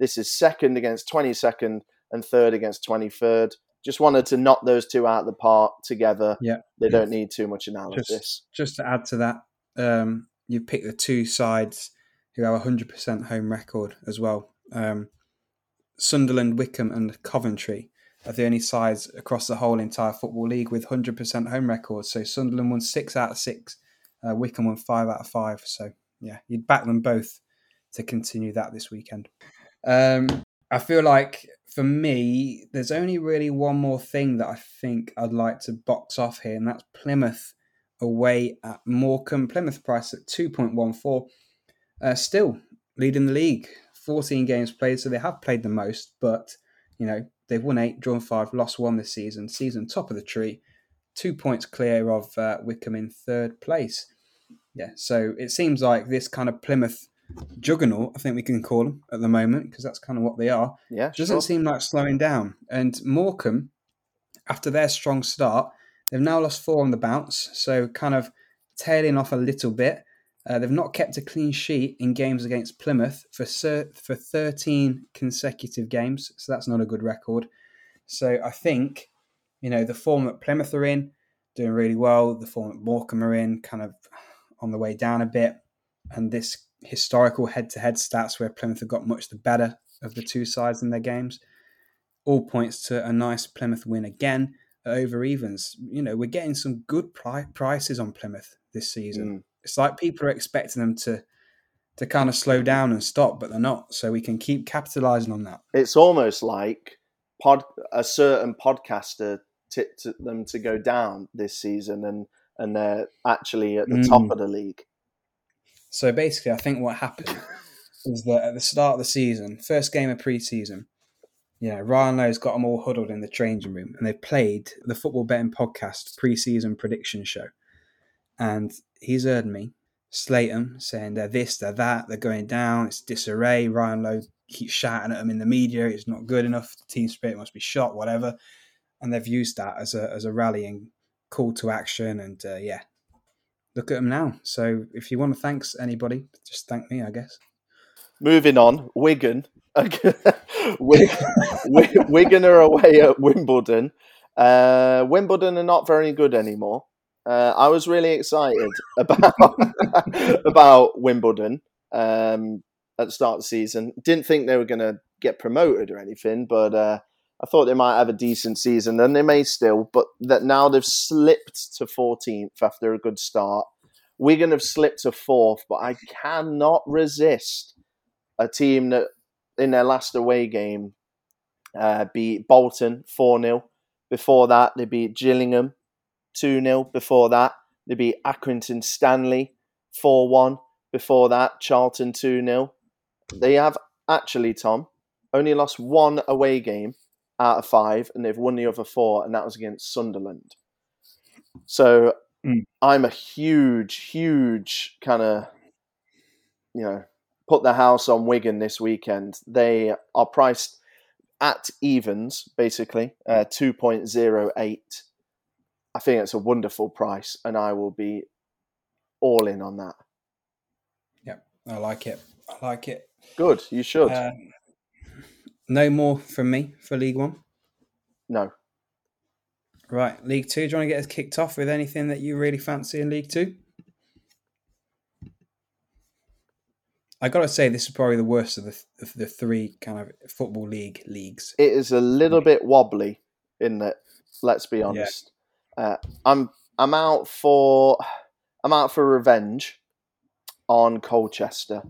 This is second against 22nd and third against 23rd. Just wanted to knock those two out of the park together. Yeah. They don't need too much analysis. Just to add to that, um, you pick the two sides who have a hundred percent home record as well. Um, Sunderland, Wycombe, and Coventry are the only sides across the whole entire football league with hundred percent home records. So Sunderland won six out of six, uh, Wycombe won five out of five. So yeah, you'd back them both to continue that this weekend. Um, I feel like for me, there's only really one more thing that I think I'd like to box off here, and that's Plymouth away at Morecambe. Plymouth price at 2.14. Uh, still leading the league. 14 games played, so they have played the most, but, you know, they've won eight, drawn five, lost one this season. Season top of the tree. Two points clear of uh, Wycombe in third place. Yeah, so it seems like this kind of Plymouth juggernaut, I think we can call them at the moment, because that's kind of what they are Yeah, doesn't sure. seem like slowing down. And Morecambe, after their strong start, they've now lost four on the bounce, so kind of tailing off a little bit. Uh, they've not kept a clean sheet in games against Plymouth for for 13 consecutive games, so that's not a good record. So I think, you know, the form that Plymouth are in, doing really well. The form that Morecambe are in, kind of on the way down a bit. And this historical head-to-head stats where Plymouth have got much the better of the two sides in their games, all points to a nice Plymouth win again over evens. You know, we're getting some good pri- prices on Plymouth this season. Mm. It's like people are expecting them to to kind of slow down and stop, but they're not. So we can keep capitalizing on that. It's almost like pod a certain podcaster tipped them to go down this season, and and they're actually at the top Mm. of the league. So basically, I think what happened <laughs> is that at the start of the season, first game of pre-season, you know, Ryan Lowe's got them all huddled in the changing room, and they played the Football Betting Podcast pre-season prediction show, and he's heard me slate them, saying they're this, they're that, they're going down, it's disarray. Ryan Lowe keeps shouting at them in the media, it's not good enough, the team spirit must be shot, whatever, and they've used that as a as a rallying call to action, and uh, yeah, look at them now. So if you want to thanks anybody, just thank me, I guess. Moving on, Wigan. <laughs> Wi- Wi- Wigan are away at Wimbledon. Uh, Wimbledon are not very good anymore. Uh, I was really excited about <laughs> about Wimbledon um, at the start of the season. Didn't think they were going to get promoted or anything, but uh, I thought they might have a decent season, and they may still. But that now they've slipped to 14th after a good start. Wigan have slipped to fourth, but I cannot resist a team that in their last away game uh, beat Bolton 4 0. Before that, they beat Gillingham 2 0. Before that, they beat Accrington Stanley 4 1. Before that, Charlton 2 0. They have actually, Tom, only lost one away game out of five, and they've won the other four, and that was against Sunderland. So Mm. I'm a huge, huge kind of, you know, put the house on Wigan this weekend. They are priced at evens, basically, uh, 2.08. I think it's a wonderful price, and I will be all in on that. Yeah, I like it. I like it. Good, you should. Uh, no more from me for League One. No. Right, League Two. Do you want to get us kicked off with anything that you really fancy in League Two? I gotta say, this is probably the worst of the of the three kind of football league leagues. It is a little bit wobbly in that. Let's be honest. Uh, I'm I'm out for I'm out for revenge on Colchester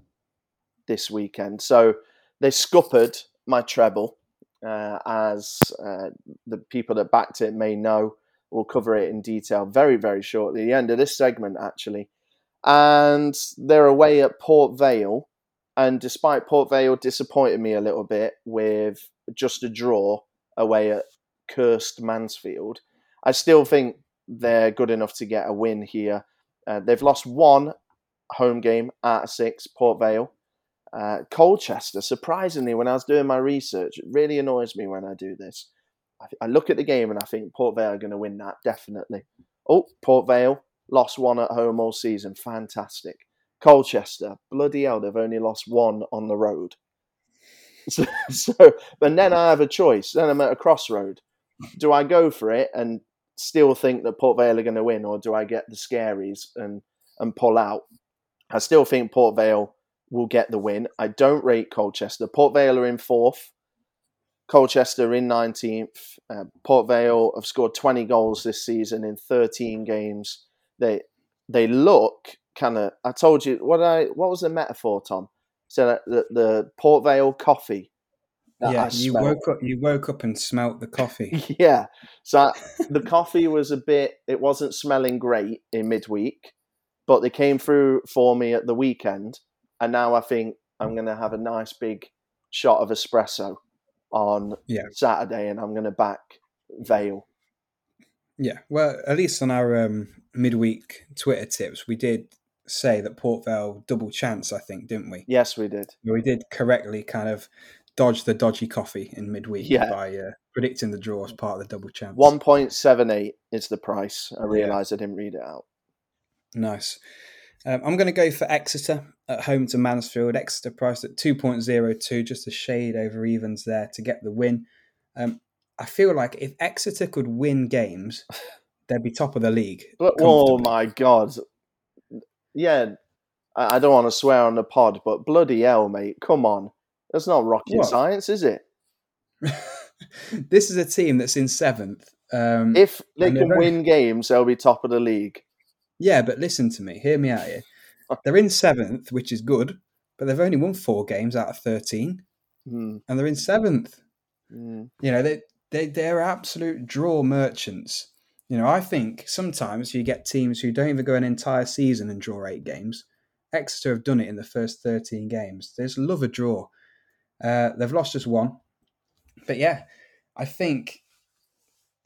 this weekend. So they scuppered my treble, uh, as uh, the people that backed it may know. We'll cover it in detail very, very shortly. The end of this segment, actually. And they're away at Port Vale. And despite Port Vale disappointing me a little bit with just a draw away at cursed Mansfield, I still think they're good enough to get a win here. Uh, they've lost one home game out of six, Port Vale. Uh, Colchester, surprisingly, when I was doing my research, it really annoys me when I do this. I, I look at the game and I think Port Vale are going to win that, definitely. Oh, Port Vale lost one at home all season. Fantastic. Colchester, bloody hell, they've only lost one on the road. <laughs> So, so, but then I have a choice. Then I'm at a crossroad. Do I go for it and still think that Port Vale are going to win, or do I get the scaries and and pull out? I still think Port Vale will get the win. I don't rate Colchester. Port Vale are in fourth. Colchester in 19th. Uh, Port Vale have scored 20 goals this season in 13 games. They they look kind of. I told you what I what was the metaphor, Tom? So that the, the Port Vale coffee. Yeah, you woke up. You woke up and smelt the coffee. <laughs> yeah, so the coffee was a bit. It wasn't smelling great in midweek, but they came through for me at the weekend, and now I think I'm going to have a nice big shot of espresso on yeah. Saturday, and I'm going to back Vale. Yeah, well, at least on our um, midweek Twitter tips, we did say that Port Vale double chance. I think, didn't we? Yes, we did. We did correctly, kind of dodge the dodgy coffee in midweek yeah. by uh, predicting the draw as part of the double chance. One point seven eight is the price. I realised yeah. I didn't read it out. Nice. Um, I'm going to go for Exeter at home to Mansfield. Exeter priced at 2.02, just a shade over evens there to get the win. Um, I feel like if Exeter could win games, <laughs> they'd be top of the league. But, oh my god! Yeah, I, I don't want to swear on the pod, but bloody hell, mate! Come on, that's not rocket what? science, is it? <laughs> this is a team that's in seventh. Um, if they can win games, they'll be top of the league. Yeah, but listen to me. Hear me out here. <laughs> They're in seventh, which is good, but they've only won four games out of thirteen, mm. and they're in seventh. Mm. You know they they they're absolute draw merchants. You know, I think sometimes you get teams who don't even go an entire season and draw eight games. Exeter have done it in the first thirteen games. They just love a draw. Uh, they've lost just one, but yeah, I think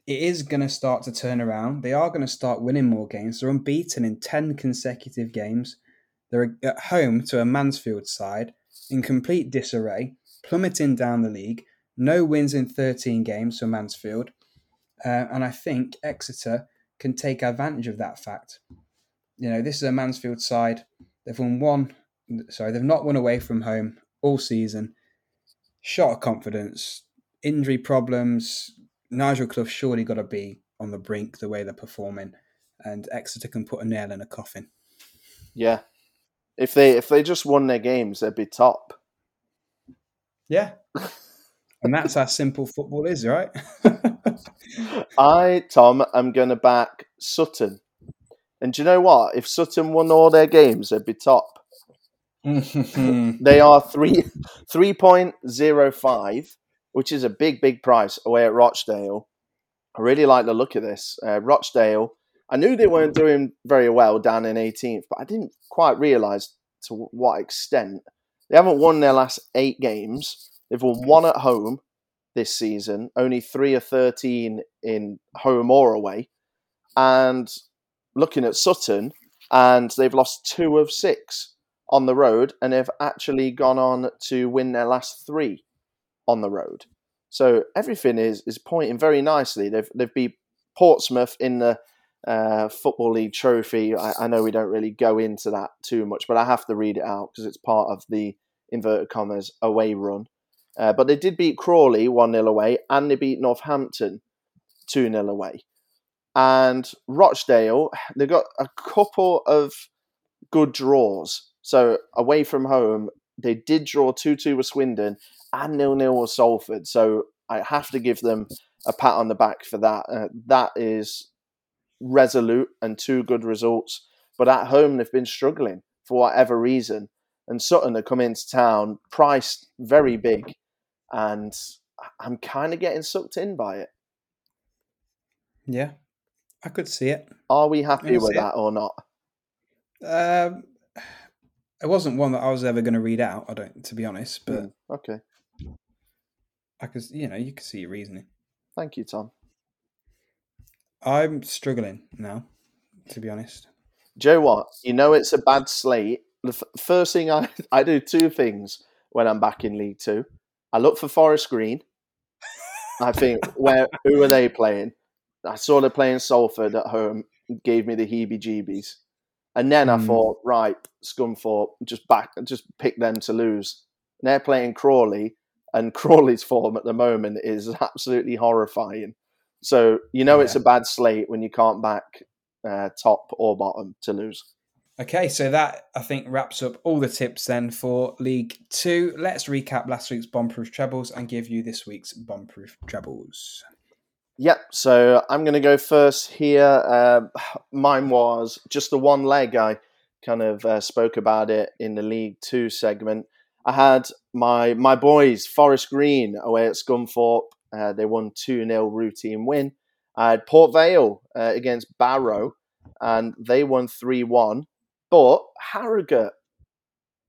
it is going to start to turn around. They are going to start winning more games. They're unbeaten in 10 consecutive games. They're at home to a Mansfield side in complete disarray, plummeting down the league. No wins in 13 games for Mansfield. Uh, and I think Exeter can take advantage of that fact. You know, this is a Mansfield side. They've won one, sorry, they've not won away from home all season. Shot of confidence, injury problems, Nigel Clough surely got to be on the brink the way they're performing, and Exeter can put a nail in a coffin. Yeah, if they if they just won their games, they'd be top. Yeah, <laughs> and that's how simple football is, right? <laughs> I Tom, I'm going to back Sutton, and do you know what? If Sutton won all their games, they'd be top. They are three three point zero five which is a big, big price away at Rochdale. I really like the look of this. Uh, Rochdale, I knew they weren't doing very well down in 18th, but I didn't quite realise to what extent. They haven't won their last eight games. They've won one at home this season, only three or 13 in home or away. And looking at Sutton, and they've lost two of six on the road, and they've actually gone on to win their last three on the road. So everything is is pointing very nicely. They've they've beat Portsmouth in the uh, football league trophy. I, I, know we don't really go into that too much, but I have to read it out because it's part of the inverted commas away run. Uh, but they did beat Crawley 1 0 away, and they beat Northampton 2 0 away. And Rochdale, they got a couple of good draws. So away from home, they did draw 2 2 with Swindon and 0 0 with Salford. So I have to give them a pat on the back for that. Uh, that is resolute and two good results. But at home, they've been struggling for whatever reason. And Sutton have come into town priced very big. And I'm kind of getting sucked in by it. Yeah, I could see it. Are we happy with that it. or not? Um, it wasn't one that I was ever going to read out. I don't, to be honest. But mm, okay, I could, you know, you could see your reasoning. Thank you, Tom. I'm struggling now, to be honest. Joe, what? You know it's a bad slate. The f- first thing I <laughs> I do two things when I'm back in League Two. I look for Forest Green. I think <laughs> where who are they playing? I saw them playing Salford at home. Gave me the heebie-jeebies, and then mm. I thought, right, Scunthorpe, just back, just pick them to lose. And they're playing Crawley, and <laughs> Crawley's form at the moment is absolutely horrifying. So you know yeah. it's a bad slate when you can't back uh, top or bottom to lose. Okay, so that I think wraps up all the tips then for League Two. Let's recap last week's bombproof trebles and give you this week's bombproof trebles. Yep, so I'm going to go first here. Uh, <sighs> mine was just the one leg. I kind of uh, spoke about it in the League Two segment. I had my my boys Forest Green away at Scunthorpe. Uh, they won two 0 routine win. I had Port Vale uh, against Barrow, and they won three one. But Harrogate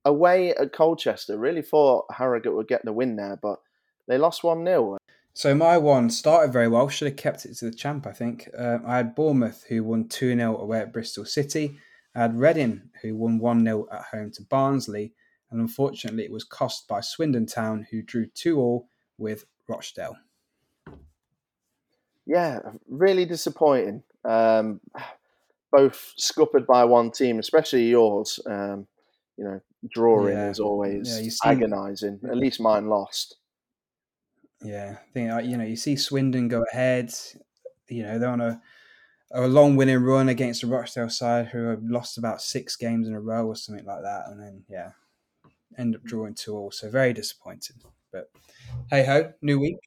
away at Colchester really thought Harrogate would get the win there, but they lost one 0 so my one started very well. Should have kept it to the champ, I think. Uh, I had Bournemouth, who won 2 0 away at Bristol City. I had Reading, who won 1 0 at home to Barnsley and unfortunately it was cost by Swindon Town, who drew 2 all with Rochdale. Yeah, really disappointing. Um, both scuppered by one team, especially yours. Um, you know, drawing yeah. is always yeah, agonising. At <laughs> least mine lost. Yeah, I think uh, you know you see Swindon go ahead. You know they're on a a long winning run against the Rochdale side, who have lost about six games in a row or something like that, and then yeah, end up drawing two all. So very disappointed. But hey ho, new week.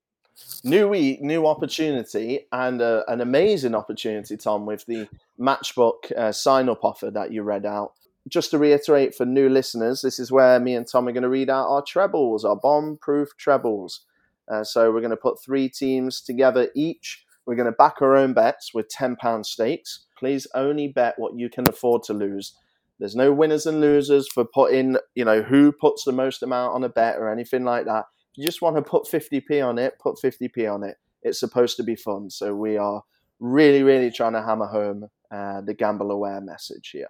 New week, new opportunity, and uh, an amazing opportunity, Tom, with the matchbook uh, sign up offer that you read out. Just to reiterate for new listeners, this is where me and Tom are going to read out our trebles, our bomb proof trebles. Uh, so we're going to put three teams together each. We're going to back our own bets with £10 stakes. Please only bet what you can afford to lose. There's no winners and losers for putting, you know, who puts the most amount on a bet or anything like that. If you just want to put 50p on it, put 50p on it. It's supposed to be fun. So we are really, really trying to hammer home uh, the gamble aware message here.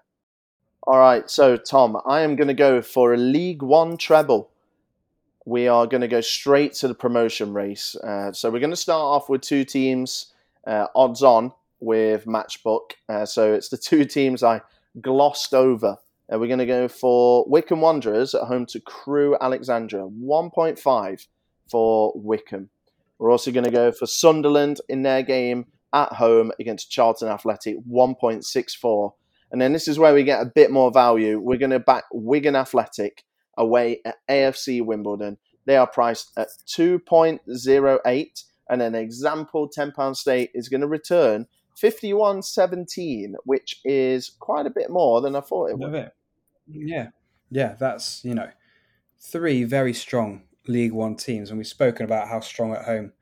All right, so Tom, I am going to go for a League One treble. We are going to go straight to the promotion race. Uh, so we're going to start off with two teams, uh, odds on with Matchbook. Uh, so it's the two <laughs> teams I glossed over. Uh, we're going to go for Wycombe Wanderers at home to Crewe Alexandra, 1.5 for Wycombe. We're also going to go for Sunderland in their game at home against Charlton Athletic, 1.64. And then this is where we get a bit more value. We're going to back Wigan Athletic away at AFC Wimbledon. They are priced at 2.08. And an example £10 stake is going to return 51-17, which is quite a bit more than I thought it would. Yeah, yeah, that's you know three very strong League One teams, and we've spoken about how strong at home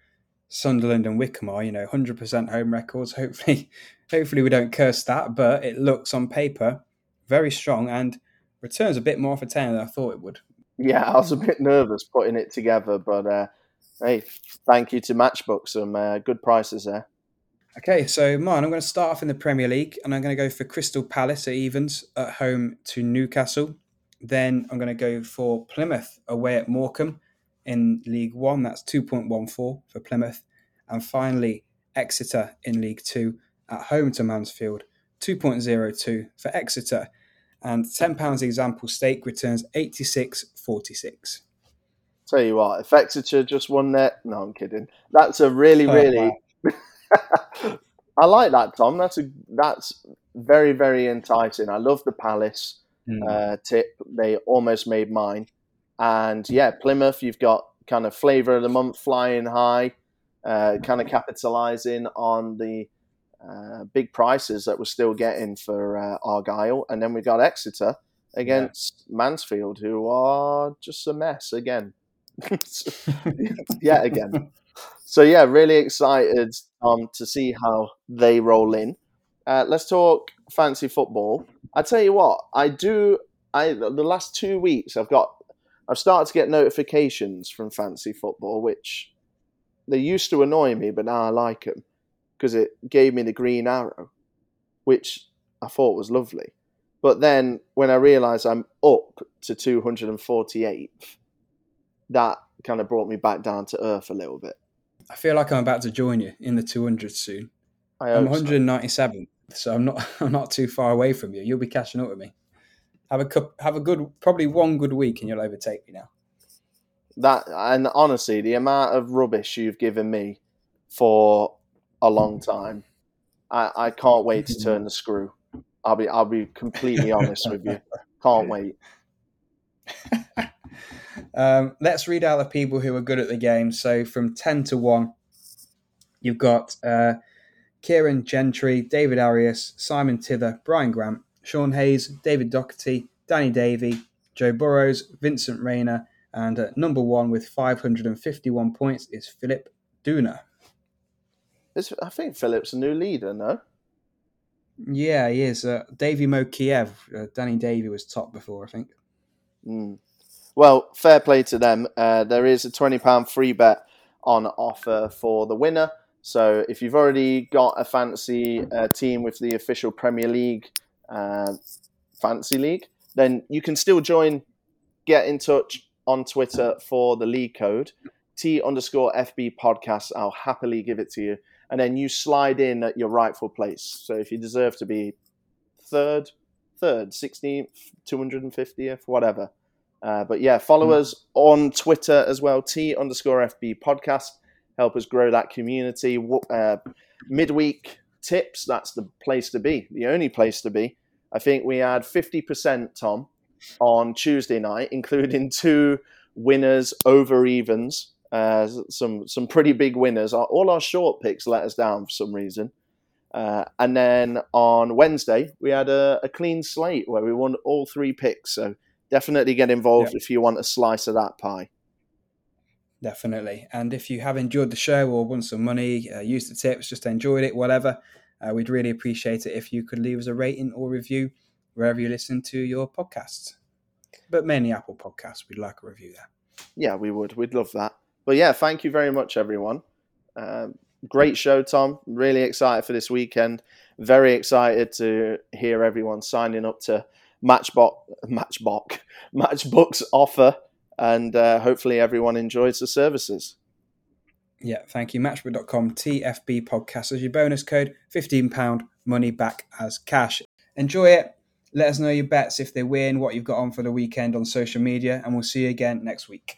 Sunderland and Wycombe are. You know, hundred percent home records. <laughs> Hopefully, hopefully we don't curse that, but it looks on paper very strong and returns a bit more for ten than I thought it would. Yeah, I was a bit nervous putting it together, but uh, hey, thank you to Matchbook. Some uh, good prices there. Okay, so mine, I'm going to start off in the Premier League and I'm going to go for Crystal Palace at evens at home to Newcastle. Then I'm going to go for Plymouth away at Morecambe in League One. That's 2.14 for Plymouth. And finally, Exeter in League Two at home to Mansfield, 2.02 for Exeter. And £10 example stake returns 86.46. Tell you what, if Exeter just won that, no, I'm kidding. That's a really, Oh, really. wow. <laughs> I like that, Tom. That's a that's very, very enticing. I love the Palace Mm. uh, tip. They almost made mine. And yeah, Plymouth, you've got kind of flavour of the month flying high, uh, kind of capitalising on the uh, big prices that we're still getting for uh, Argyle. And then we've got Exeter against Mansfield, who are just a mess again. <laughs> yeah, again. So yeah, really excited um, to see how they roll in. Uh, let's talk fancy football. I tell you what, I do. I the last two weeks, I've got, I've started to get notifications from fancy football, which they used to annoy me, but now I like them because it gave me the green arrow, which I thought was lovely. But then when I realised I'm up to 248th, that kind of brought me back down to earth a little bit. I feel like I'm about to join you in the 200 soon. I I'm hope so. 197, so I'm not <laughs> I'm not too far away from you. You'll be catching up with me. Have a cup, have a good, probably one good week, and you'll overtake me now. That and honestly, the amount of rubbish you've given me for a long time, I, I can't wait to turn the <laughs> screw. I'll be I'll be completely honest with you. Can't wait. <laughs> Um, let's read out the people who are good at the game. So from 10 to 1, you've got uh, Kieran Gentry, David Arias, Simon Tither, Brian Grant, Sean Hayes, David Doherty, Danny Davey, Joe Burrows, Vincent Rayner, and uh, number one with 551 points is Philip Duna. I think Philip's a new leader. No, Yeah, he is. Uh, Davey Mo Kiev. Uh, Danny Davy was top before, I think. Mm. Well, fair play to them. Uh, there is a twenty pound free bet on offer for the winner. So if you've already got a fancy uh, team with the official Premier League uh, fancy league, then you can still join. Get in touch on Twitter for the league code T underscore FB podcast. I'll happily give it to you, and then you slide in at your rightful place. So if you deserve to be third, third, sixteenth, two hundred and fiftieth, whatever. Uh, but yeah, follow Mm. us on Twitter as well. T underscore FB podcast. Help us grow that community. Uh, midweek tips. That's the place to be. The only place to be. I think we had fifty percent, Tom, on Tuesday night, including two winners over evens. Uh, some some pretty big winners. Our- All our short picks let us down for some reason. Uh, and then on Wednesday, we had a, a clean slate where we won all three picks. So definitely get involved if you want a slice of that pie. Definitely. And if you have enjoyed the show or won some money, uh, used the tips, just enjoyed it, whatever, uh, we'd really appreciate it if you could leave us a rating or review wherever you listen to your podcasts. But mainly Apple Podcasts, we'd like a review there. Yeah, we would. We'd love that. But yeah, thank you very much, everyone. Um, great show, Tom. Really excited for this weekend. Very excited to hear everyone signing up to Matchbox, Matchbox, <laughs> Matchbook's offer, and uh, hopefully everyone enjoys the services. Yeah, thank you. Matchbook.com TFB podcast as your bonus code, £15 money back as cash. Enjoy it. Let us know your bets if they win, what you've got on for the weekend on social media, and we'll see you again next week.